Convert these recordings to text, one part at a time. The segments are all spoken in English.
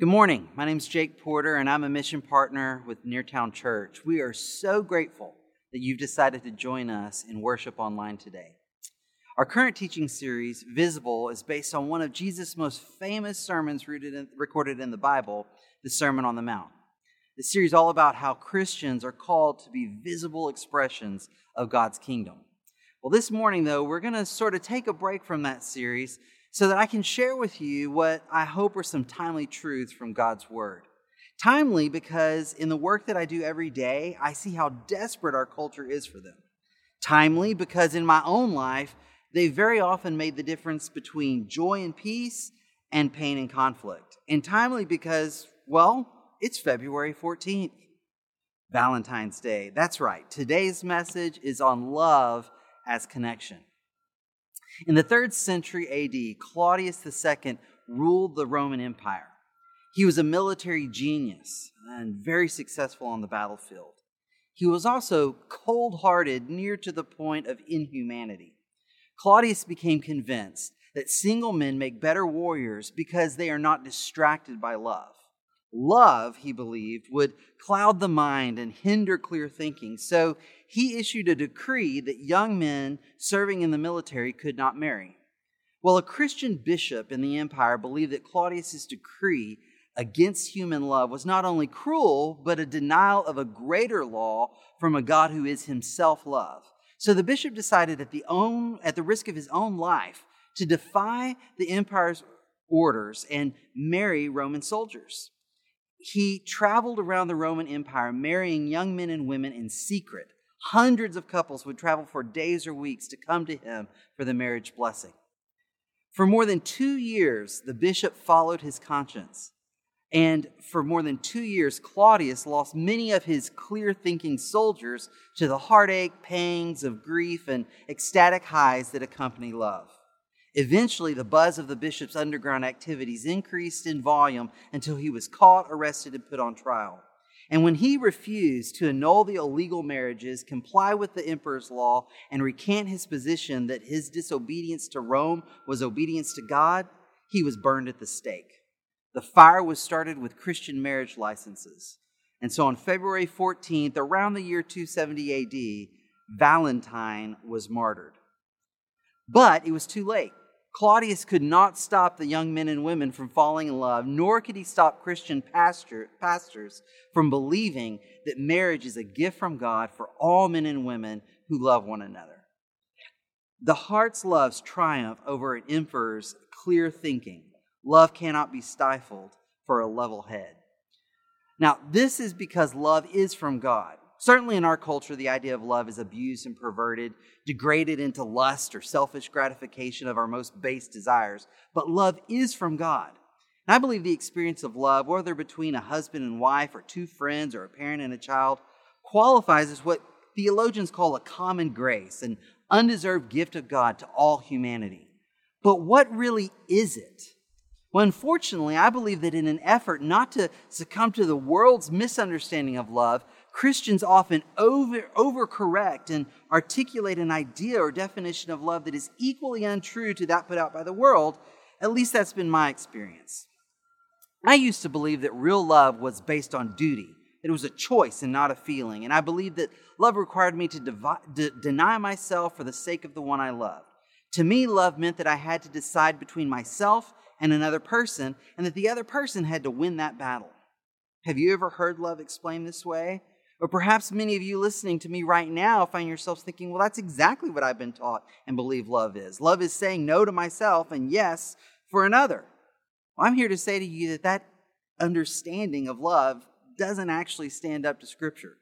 Good morning. My name is Jake Porter, and I'm a mission partner with Neartown Church. We are so grateful that you've decided to join us in worship online today. Our current teaching series, Visible, is based on one of Jesus' most famous sermons in, recorded in the Bible, the Sermon on the Mount. The series is all about how Christians are called to be visible expressions of God's kingdom. Well, this morning, though, we're going to sort of take a break from that series so that I can share with you what I hope are some timely truths from God's Word. Timely because in the work that I do every day, I see how desperate our culture is for them. Timely because in my own life, they very often made the difference between joy and peace and pain and conflict. And timely because, well, it's February 14th, Valentine's Day. That's right. Today's message is on love as connection. In the third century AD, Claudius II ruled the Roman Empire. He was a military genius and very successful on the battlefield. He was also cold hearted, near to the point of inhumanity. Claudius became convinced that single men make better warriors because they are not distracted by love. Love, he believed, would cloud the mind and hinder clear thinking. So he issued a decree that young men serving in the military could not marry. Well, a Christian bishop in the empire believed that Claudius's decree against human love was not only cruel, but a denial of a greater law from a God who is himself love. So the bishop decided at the, own, at the risk of his own life to defy the empire's orders and marry Roman soldiers he traveled around the Roman Empire marrying young men and women in secret. Hundreds of couples would travel for days or weeks to come to him for the marriage blessing. For more than two years, the bishop followed his conscience. And for more than two years, Claudius lost many of his clear thinking soldiers to the heartache, pangs of grief, and ecstatic highs that accompany love. Eventually, the buzz of the bishop's underground activities increased in volume until he was caught, arrested, and put on trial. And when he refused to annul the illegal marriages, comply with the emperor's law, and recant his position that his disobedience to Rome was obedience to God, he was burned at the stake. The fire was started with Christian marriage licenses. And so on February 14th, around the year 270 AD, Valentine was martyred. But it was too late. Claudius could not stop the young men and women from falling in love, nor could he stop Christian pastor, pastors from believing that marriage is a gift from God for all men and women who love one another. The heart's loves triumph over an emperor's clear thinking. Love cannot be stifled for a level head. Now, this is because love is from God. Certainly in our culture, the idea of love is abused and perverted, degraded into lust or selfish gratification of our most base desires. But love is from God. And I believe the experience of love, whether between a husband and wife or two friends or a parent and a child, qualifies as what theologians call a common grace, an undeserved gift of God to all humanity. But what really is it? Well, unfortunately, I believe that in an effort not to succumb to the world's misunderstanding of love, Christians often over, overcorrect and articulate an idea or definition of love that is equally untrue to that put out by the world. At least that's been my experience. I used to believe that real love was based on duty, that it was a choice and not a feeling. And I believed that love required me to de- deny myself for the sake of the one I loved. To me, love meant that I had to decide between myself and another person, and that the other person had to win that battle. Have you ever heard love explained this way? Or perhaps many of you listening to me right now find yourselves thinking, well, that's exactly what I've been taught and believe love is. Love is saying no to myself and yes for another. Well, I'm here to say to you that that understanding of love doesn't actually stand up to Scripture.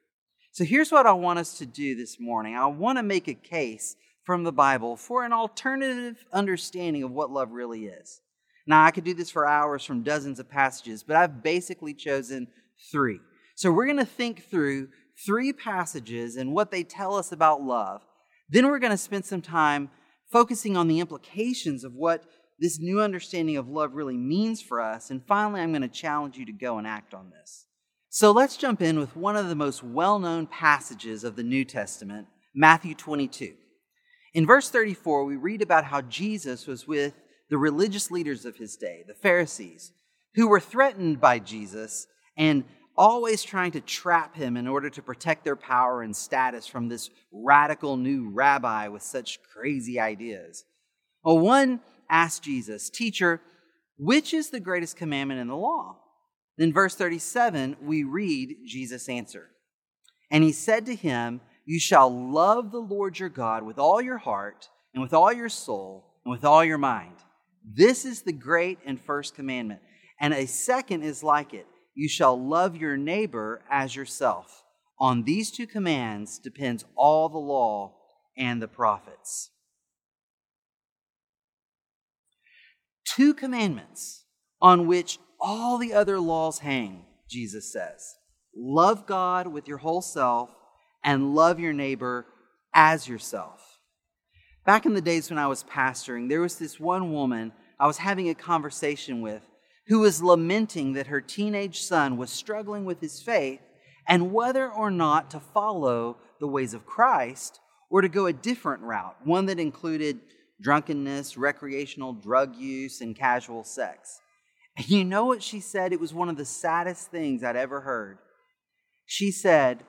So here's what I want us to do this morning I want to make a case from the Bible for an alternative understanding of what love really is. Now, I could do this for hours from dozens of passages, but I've basically chosen three. So we're going to think through three passages and what they tell us about love. Then we're going to spend some time focusing on the implications of what this new understanding of love really means for us. And finally, I'm going to challenge you to go and act on this. So let's jump in with one of the most well known passages of the New Testament, Matthew 22. In verse 34, we read about how Jesus was with the religious leaders of his day, the Pharisees, who were threatened by Jesus and always trying to trap him in order to protect their power and status from this radical new rabbi with such crazy ideas. Well, one asked Jesus, Teacher, which is the greatest commandment in the law? In verse 37, we read Jesus' answer. And he said to him, You shall love the Lord your God with all your heart, and with all your soul, and with all your mind. This is the great and first commandment. And a second is like it you shall love your neighbor as yourself. On these two commands depends all the law and the prophets. Two commandments on which all the other laws hang, Jesus says. Love God with your whole self and love your neighbor as yourself. Back in the days when I was pastoring, there was this one woman I was having a conversation with who was lamenting that her teenage son was struggling with his faith and whether or not to follow the ways of Christ or to go a different route, one that included drunkenness, recreational drug use, and casual sex. And you know what she said? It was one of the saddest things I'd ever heard. She said,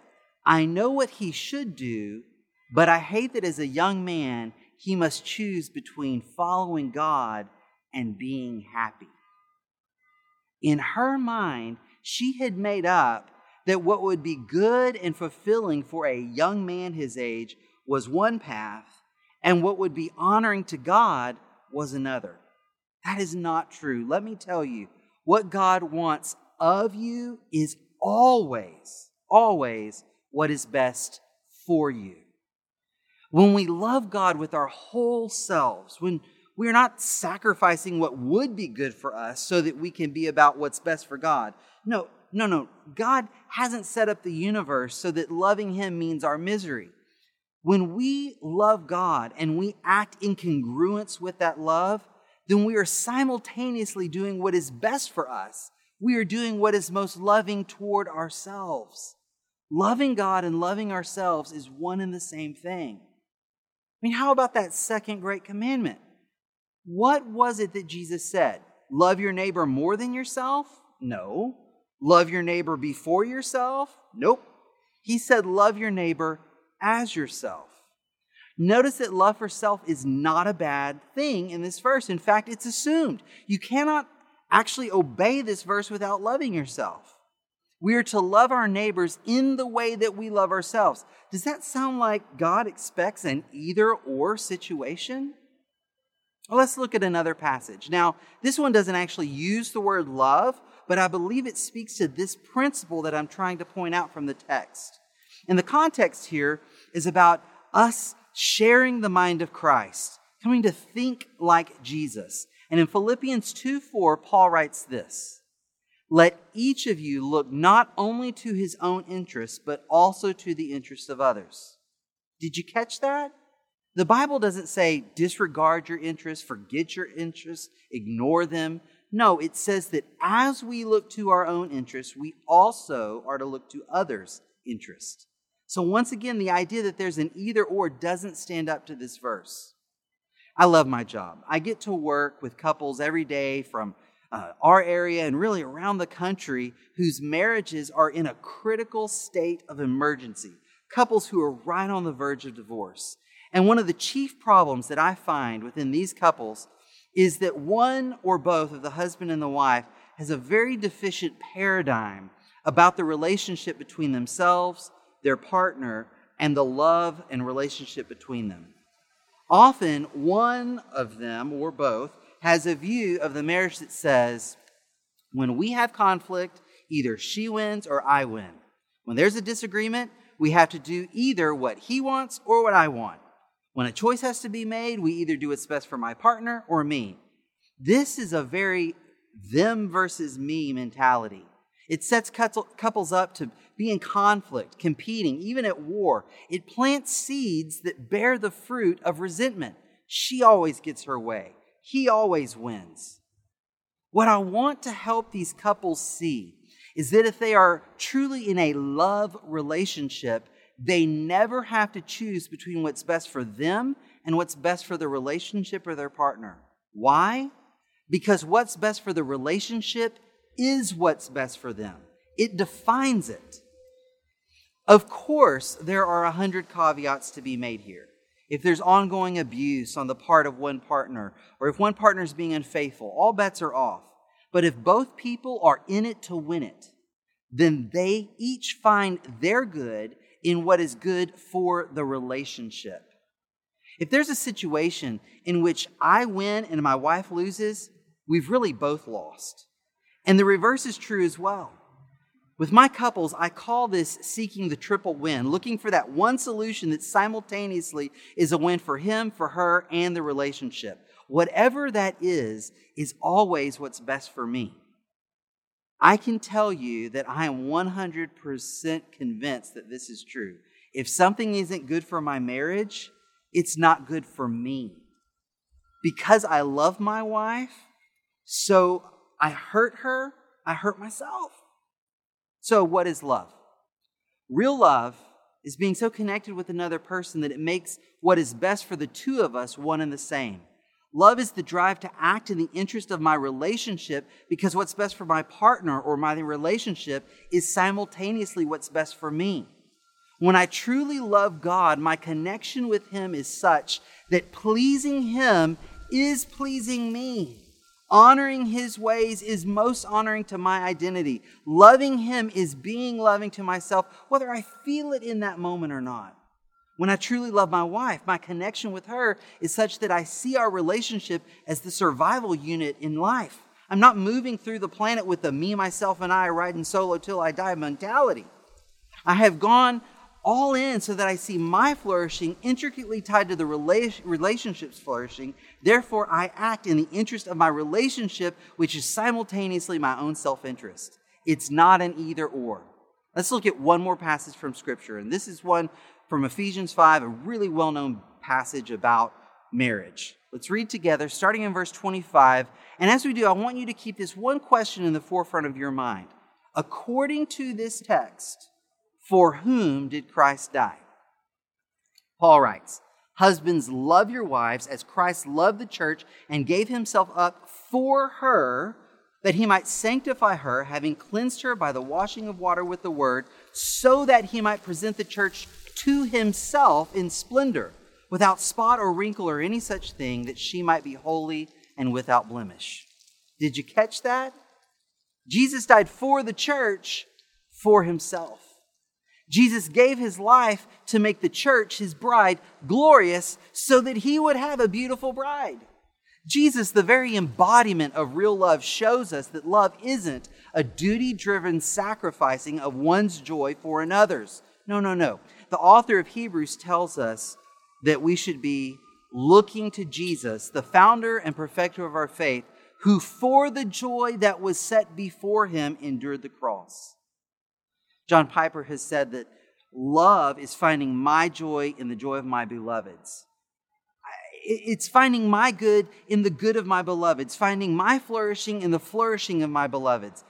I know what he should do, but I hate that as a young man, he must choose between following God and being happy. In her mind, she had made up that what would be good and fulfilling for a young man his age was one path, and what would be honoring to God was another. That is not true. Let me tell you, what God wants of you is always, always what is best for you. When we love God with our whole selves, when we are not sacrificing what would be good for us so that we can be about what's best for God. No, no, no. God hasn't set up the universe so that loving Him means our misery. When we love God and we act in congruence with that love, then we are simultaneously doing what is best for us. We are doing what is most loving toward ourselves. Loving God and loving ourselves is one and the same thing. I mean, how about that second great commandment? What was it that Jesus said? Love your neighbor more than yourself? No. Love your neighbor before yourself? Nope. He said, Love your neighbor as yourself. Notice that love for self is not a bad thing in this verse. In fact, it's assumed. You cannot actually obey this verse without loving yourself. We are to love our neighbors in the way that we love ourselves. Does that sound like God expects an either or situation? Well, let's look at another passage. Now, this one doesn't actually use the word love, but I believe it speaks to this principle that I'm trying to point out from the text. And the context here is about us sharing the mind of Christ, coming to think like Jesus. And in Philippians 2 4, Paul writes this Let each of you look not only to his own interests, but also to the interests of others. Did you catch that? The Bible doesn't say disregard your interests, forget your interests, ignore them. No, it says that as we look to our own interests, we also are to look to others' interests. So, once again, the idea that there's an either or doesn't stand up to this verse. I love my job. I get to work with couples every day from uh, our area and really around the country whose marriages are in a critical state of emergency. Couples who are right on the verge of divorce. And one of the chief problems that I find within these couples is that one or both of the husband and the wife has a very deficient paradigm about the relationship between themselves, their partner, and the love and relationship between them. Often, one of them or both has a view of the marriage that says, when we have conflict, either she wins or I win. When there's a disagreement, we have to do either what he wants or what I want. When a choice has to be made, we either do what's best for my partner or me. This is a very them versus me mentality. It sets couples up to be in conflict, competing, even at war. It plants seeds that bear the fruit of resentment. She always gets her way, he always wins. What I want to help these couples see is that if they are truly in a love relationship, they never have to choose between what's best for them and what's best for the relationship or their partner. Why? Because what's best for the relationship is what's best for them, it defines it. Of course, there are a hundred caveats to be made here. If there's ongoing abuse on the part of one partner, or if one partner is being unfaithful, all bets are off. But if both people are in it to win it, then they each find their good in what is good for the relationship. If there's a situation in which I win and my wife loses, we've really both lost. And the reverse is true as well. With my couples, I call this seeking the triple win, looking for that one solution that simultaneously is a win for him, for her, and the relationship. Whatever that is, is always what's best for me. I can tell you that I am 100% convinced that this is true. If something isn't good for my marriage, it's not good for me. Because I love my wife, so I hurt her, I hurt myself. So, what is love? Real love is being so connected with another person that it makes what is best for the two of us one and the same. Love is the drive to act in the interest of my relationship because what's best for my partner or my relationship is simultaneously what's best for me. When I truly love God, my connection with Him is such that pleasing Him is pleasing me. Honoring his ways is most honoring to my identity. Loving him is being loving to myself, whether I feel it in that moment or not. When I truly love my wife, my connection with her is such that I see our relationship as the survival unit in life. I'm not moving through the planet with a me, myself, and I riding solo till I die mentality. I have gone all in so that I see my flourishing intricately tied to the relationships flourishing. Therefore, I act in the interest of my relationship, which is simultaneously my own self interest. It's not an either or. Let's look at one more passage from Scripture. And this is one from Ephesians 5, a really well known passage about marriage. Let's read together, starting in verse 25. And as we do, I want you to keep this one question in the forefront of your mind. According to this text, for whom did Christ die? Paul writes, Husbands, love your wives as Christ loved the church and gave himself up for her, that he might sanctify her, having cleansed her by the washing of water with the word, so that he might present the church to himself in splendor, without spot or wrinkle or any such thing, that she might be holy and without blemish. Did you catch that? Jesus died for the church, for himself. Jesus gave his life to make the church, his bride, glorious so that he would have a beautiful bride. Jesus, the very embodiment of real love, shows us that love isn't a duty driven sacrificing of one's joy for another's. No, no, no. The author of Hebrews tells us that we should be looking to Jesus, the founder and perfecter of our faith, who for the joy that was set before him endured the cross. John Piper has said that love is finding my joy in the joy of my beloveds. It's finding my good in the good of my beloveds, finding my flourishing in the flourishing of my beloveds.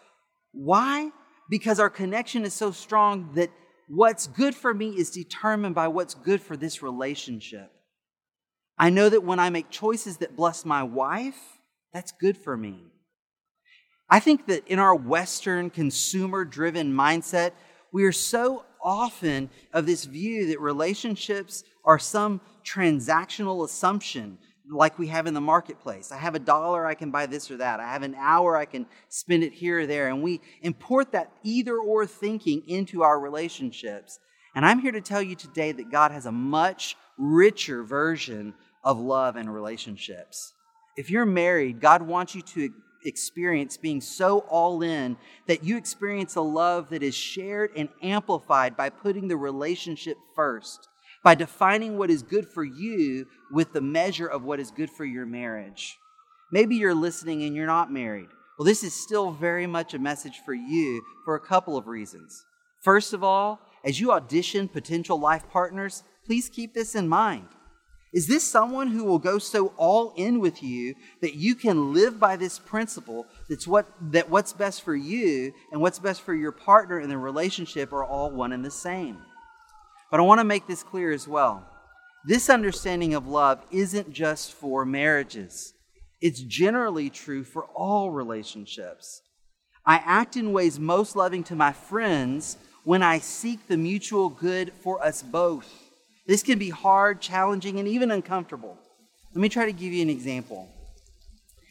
Why? Because our connection is so strong that what's good for me is determined by what's good for this relationship. I know that when I make choices that bless my wife, that's good for me. I think that in our Western consumer driven mindset, we are so often of this view that relationships are some transactional assumption like we have in the marketplace. I have a dollar, I can buy this or that. I have an hour, I can spend it here or there. And we import that either or thinking into our relationships. And I'm here to tell you today that God has a much richer version of love and relationships. If you're married, God wants you to experience being so all in that you experience a love that is shared and amplified by putting the relationship first, by defining what is good for you with the measure of what is good for your marriage. Maybe you're listening and you're not married. Well, this is still very much a message for you for a couple of reasons. First of all, as you audition potential life partners, please keep this in mind. Is this someone who will go so all in with you that you can live by this principle that's what, that what's best for you and what's best for your partner in the relationship are all one and the same? But I want to make this clear as well. This understanding of love isn't just for marriages, it's generally true for all relationships. I act in ways most loving to my friends when I seek the mutual good for us both. This can be hard, challenging, and even uncomfortable. Let me try to give you an example.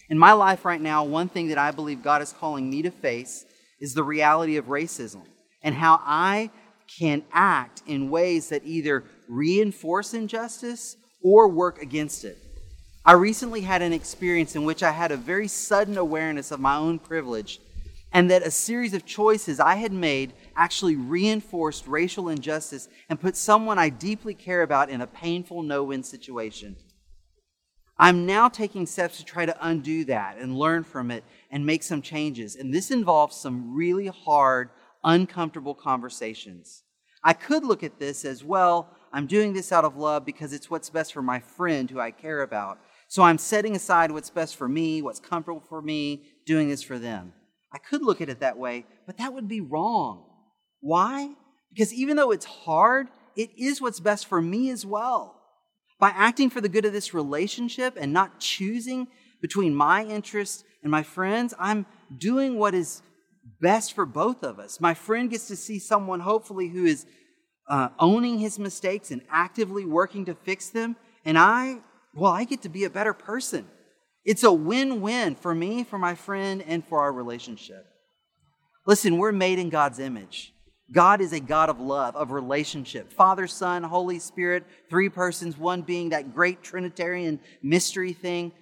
In my life right now, one thing that I believe God is calling me to face is the reality of racism and how I can act in ways that either reinforce injustice or work against it. I recently had an experience in which I had a very sudden awareness of my own privilege and that a series of choices I had made actually reinforced racial injustice and put someone I deeply care about in a painful no win situation. I'm now taking steps to try to undo that and learn from it and make some changes. And this involves some really hard, uncomfortable conversations. I could look at this as well, I'm doing this out of love because it's what's best for my friend who I care about. So I'm setting aside what's best for me, what's comfortable for me, doing this for them. I could look at it that way, but that would be wrong. Why? Because even though it's hard, it is what's best for me as well. By acting for the good of this relationship and not choosing between my interests and my friends, I'm doing what is best for both of us. My friend gets to see someone, hopefully, who is uh, owning his mistakes and actively working to fix them. And I, well, I get to be a better person. It's a win win for me, for my friend, and for our relationship. Listen, we're made in God's image. God is a God of love, of relationship. Father, Son, Holy Spirit, three persons, one being that great Trinitarian mystery thing.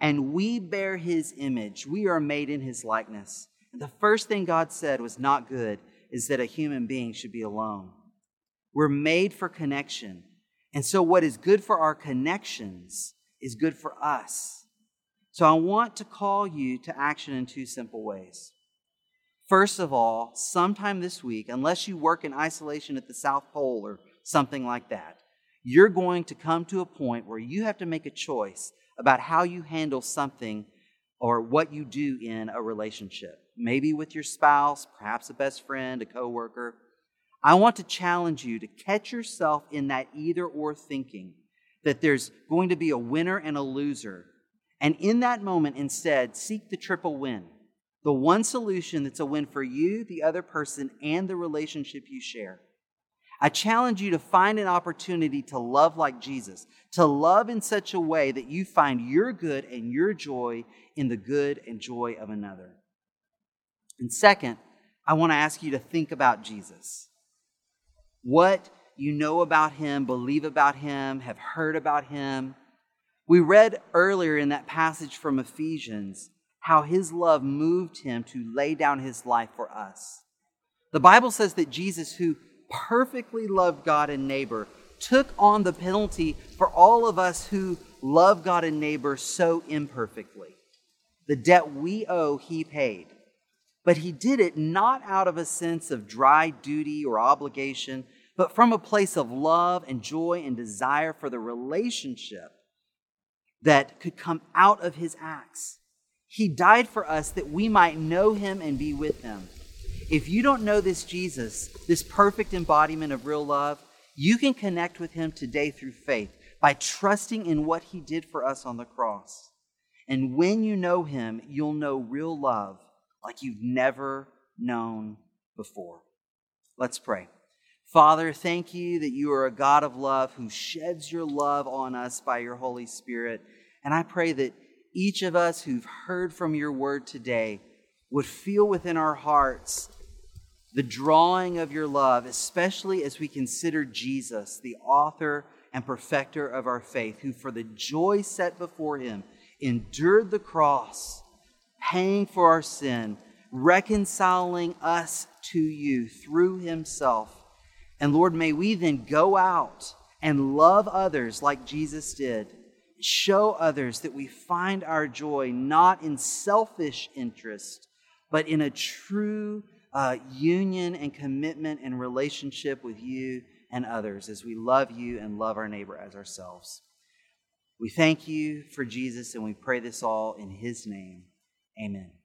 And we bear his image. We are made in his likeness. The first thing God said was not good is that a human being should be alone. We're made for connection. And so, what is good for our connections is good for us. So I want to call you to action in two simple ways. First of all, sometime this week, unless you work in isolation at the South Pole or something like that, you're going to come to a point where you have to make a choice about how you handle something or what you do in a relationship. Maybe with your spouse, perhaps a best friend, a coworker. I want to challenge you to catch yourself in that either or thinking that there's going to be a winner and a loser and in that moment, instead, seek the triple win the one solution that's a win for you, the other person, and the relationship you share. I challenge you to find an opportunity to love like Jesus, to love in such a way that you find your good and your joy in the good and joy of another. And second, I want to ask you to think about Jesus. What you know about him, believe about him, have heard about him, we read earlier in that passage from Ephesians how his love moved him to lay down his life for us. The Bible says that Jesus, who perfectly loved God and neighbor, took on the penalty for all of us who love God and neighbor so imperfectly. The debt we owe, he paid. But he did it not out of a sense of dry duty or obligation, but from a place of love and joy and desire for the relationship that could come out of his acts. He died for us that we might know him and be with him. If you don't know this Jesus, this perfect embodiment of real love, you can connect with him today through faith by trusting in what he did for us on the cross. And when you know him, you'll know real love like you've never known before. Let's pray. Father, thank you that you are a God of love who sheds your love on us by your Holy Spirit. And I pray that each of us who've heard from your word today would feel within our hearts the drawing of your love, especially as we consider Jesus, the author and perfecter of our faith, who for the joy set before him endured the cross, paying for our sin, reconciling us to you through himself and Lord, may we then go out and love others like Jesus did. Show others that we find our joy not in selfish interest, but in a true uh, union and commitment and relationship with you and others as we love you and love our neighbor as ourselves. We thank you for Jesus and we pray this all in his name. Amen.